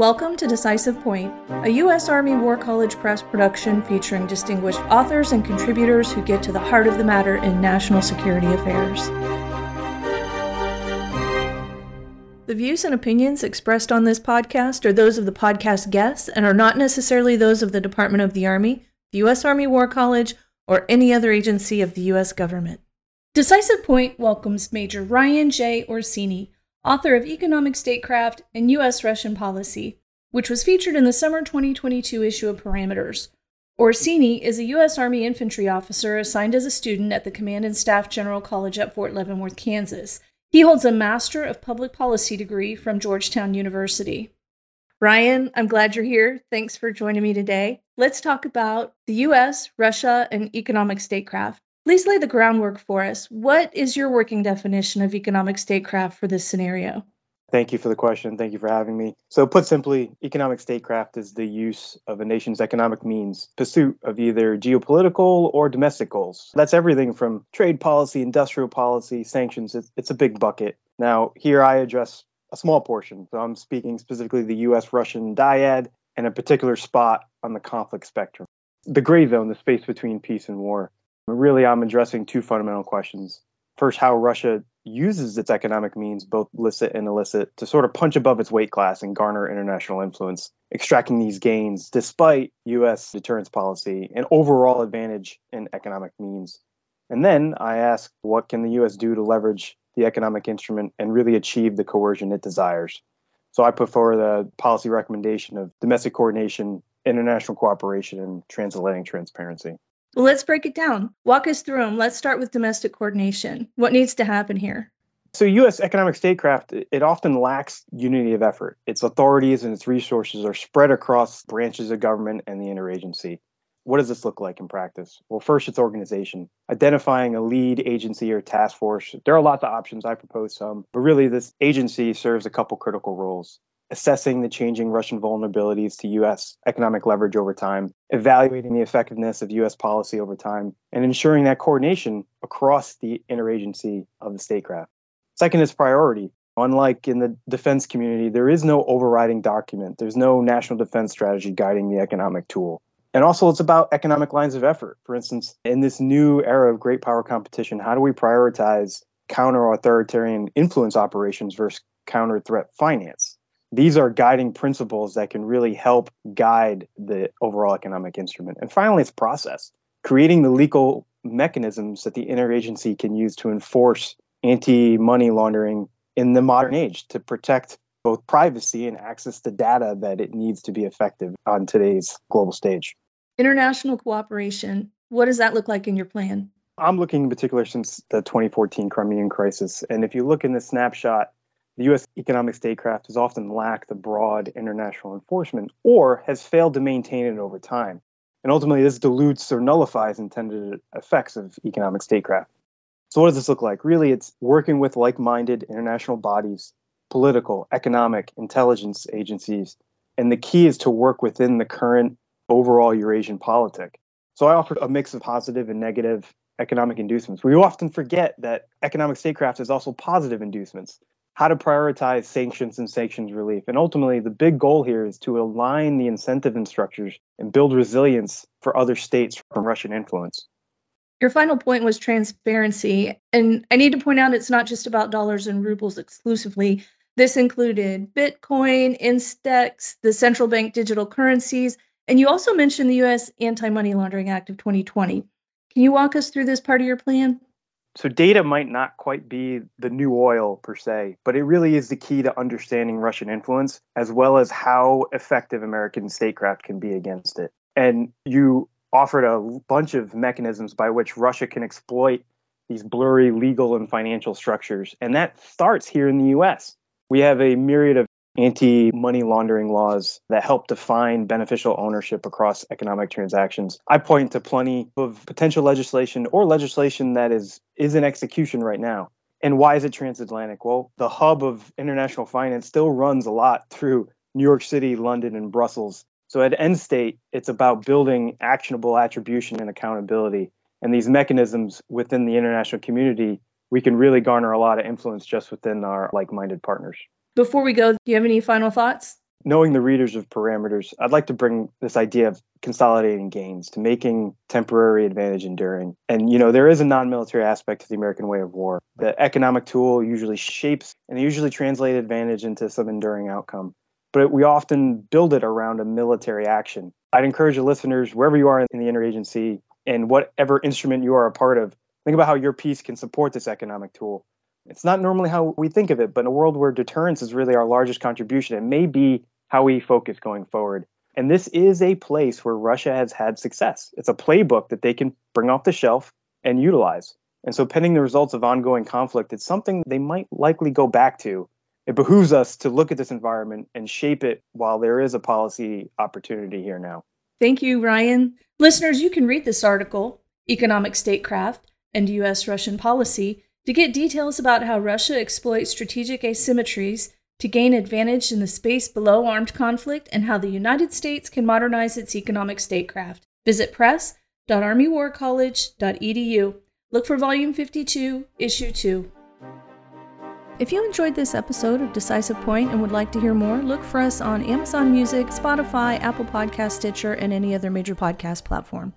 Welcome to Decisive Point, a U.S. Army War College Press production featuring distinguished authors and contributors who get to the heart of the matter in national security affairs. The views and opinions expressed on this podcast are those of the podcast guests and are not necessarily those of the Department of the Army, the U.S. Army War College, or any other agency of the U.S. government. Decisive Point welcomes Major Ryan J. Orsini author of Economic Statecraft and U.S. Russian Policy, which was featured in the summer 2022 issue of Parameters. Orsini is a U.S. Army infantry officer assigned as a student at the Command and Staff General College at Fort Leavenworth, Kansas. He holds a Master of Public Policy degree from Georgetown University. Ryan, I'm glad you're here. Thanks for joining me today. Let's talk about the US, Russia, and economic statecraft. Please lay the groundwork for us. What is your working definition of economic statecraft for this scenario? Thank you for the question. Thank you for having me. So, put simply, economic statecraft is the use of a nation's economic means, pursuit of either geopolitical or domestic goals. That's everything from trade policy, industrial policy, sanctions. It's, it's a big bucket. Now, here I address a small portion. So, I'm speaking specifically the US Russian dyad and a particular spot on the conflict spectrum. The gray zone, the space between peace and war. Really, I'm addressing two fundamental questions. First, how Russia uses its economic means, both licit and illicit, to sort of punch above its weight class and garner international influence, extracting these gains despite U.S. deterrence policy and overall advantage in economic means. And then I ask, what can the U.S. do to leverage the economic instrument and really achieve the coercion it desires? So I put forward the policy recommendation of domestic coordination, international cooperation, and transatlantic transparency. Well, let's break it down. Walk us through them. Let's start with domestic coordination. What needs to happen here? So, U.S. economic statecraft, it often lacks unity of effort. Its authorities and its resources are spread across branches of government and the interagency. What does this look like in practice? Well, first, it's organization. Identifying a lead agency or task force. There are lots of options. I propose some, but really, this agency serves a couple critical roles assessing the changing Russian vulnerabilities to U.S. economic leverage over time, evaluating the effectiveness of U.S. policy over time, and ensuring that coordination across the interagency of the statecraft. Second is priority. Unlike in the defense community, there is no overriding document. There's no national defense strategy guiding the economic tool. And also, it's about economic lines of effort. For instance, in this new era of great power competition, how do we prioritize counter authoritarian influence operations versus counter threat finance? These are guiding principles that can really help guide the overall economic instrument. And finally, it's process, creating the legal mechanisms that the interagency can use to enforce anti money laundering in the modern age to protect both privacy and access to data that it needs to be effective on today's global stage. International cooperation, what does that look like in your plan? I'm looking in particular since the 2014 Crimean crisis. And if you look in the snapshot, the U.S. economic statecraft has often lacked the broad international enforcement or has failed to maintain it over time. And ultimately, this dilutes or nullifies intended effects of economic statecraft. So, what does this look like? Really, it's working with like minded international bodies, political, economic, intelligence agencies. And the key is to work within the current overall Eurasian politic. So, I offer a mix of positive and negative economic inducements. We often forget that economic statecraft is also positive inducements how to prioritize sanctions and sanctions relief. And ultimately, the big goal here is to align the incentive and structures and build resilience for other states from Russian influence. Your final point was transparency. And I need to point out it's not just about dollars and rubles exclusively. This included Bitcoin, Instex, the central bank digital currencies, and you also mentioned the US Anti Money Laundering Act of 2020. Can you walk us through this part of your plan? So data might not quite be the new oil per se, but it really is the key to understanding Russian influence as well as how effective American statecraft can be against it. And you offered a bunch of mechanisms by which Russia can exploit these blurry legal and financial structures. And that starts here in the US. We have a myriad of anti money laundering laws that help define beneficial ownership across economic transactions. I point to plenty of potential legislation or legislation that is is in execution right now. And why is it transatlantic? Well, the hub of international finance still runs a lot through New York City, London, and Brussels. So at end state, it's about building actionable attribution and accountability. And these mechanisms within the international community, we can really garner a lot of influence just within our like minded partners. Before we go, do you have any final thoughts? knowing the readers of parameters, I'd like to bring this idea of consolidating gains to making temporary advantage enduring. And, you know, there is a non military aspect to the American way of war. The economic tool usually shapes and usually translate advantage into some enduring outcome. But we often build it around a military action. I'd encourage the listeners, wherever you are in the interagency and whatever instrument you are a part of, think about how your piece can support this economic tool. It's not normally how we think of it, but in a world where deterrence is really our largest contribution, it may be how we focus going forward. And this is a place where Russia has had success. It's a playbook that they can bring off the shelf and utilize. And so, pending the results of ongoing conflict, it's something they might likely go back to. It behooves us to look at this environment and shape it while there is a policy opportunity here now. Thank you, Ryan. Listeners, you can read this article, Economic Statecraft and U.S. Russian Policy, to get details about how Russia exploits strategic asymmetries to gain advantage in the space below armed conflict and how the United States can modernize its economic statecraft. Visit press.armywarcollege.edu. Look for Volume 52, Issue 2. If you enjoyed this episode of Decisive Point and would like to hear more, look for us on Amazon Music, Spotify, Apple Podcast, Stitcher, and any other major podcast platform.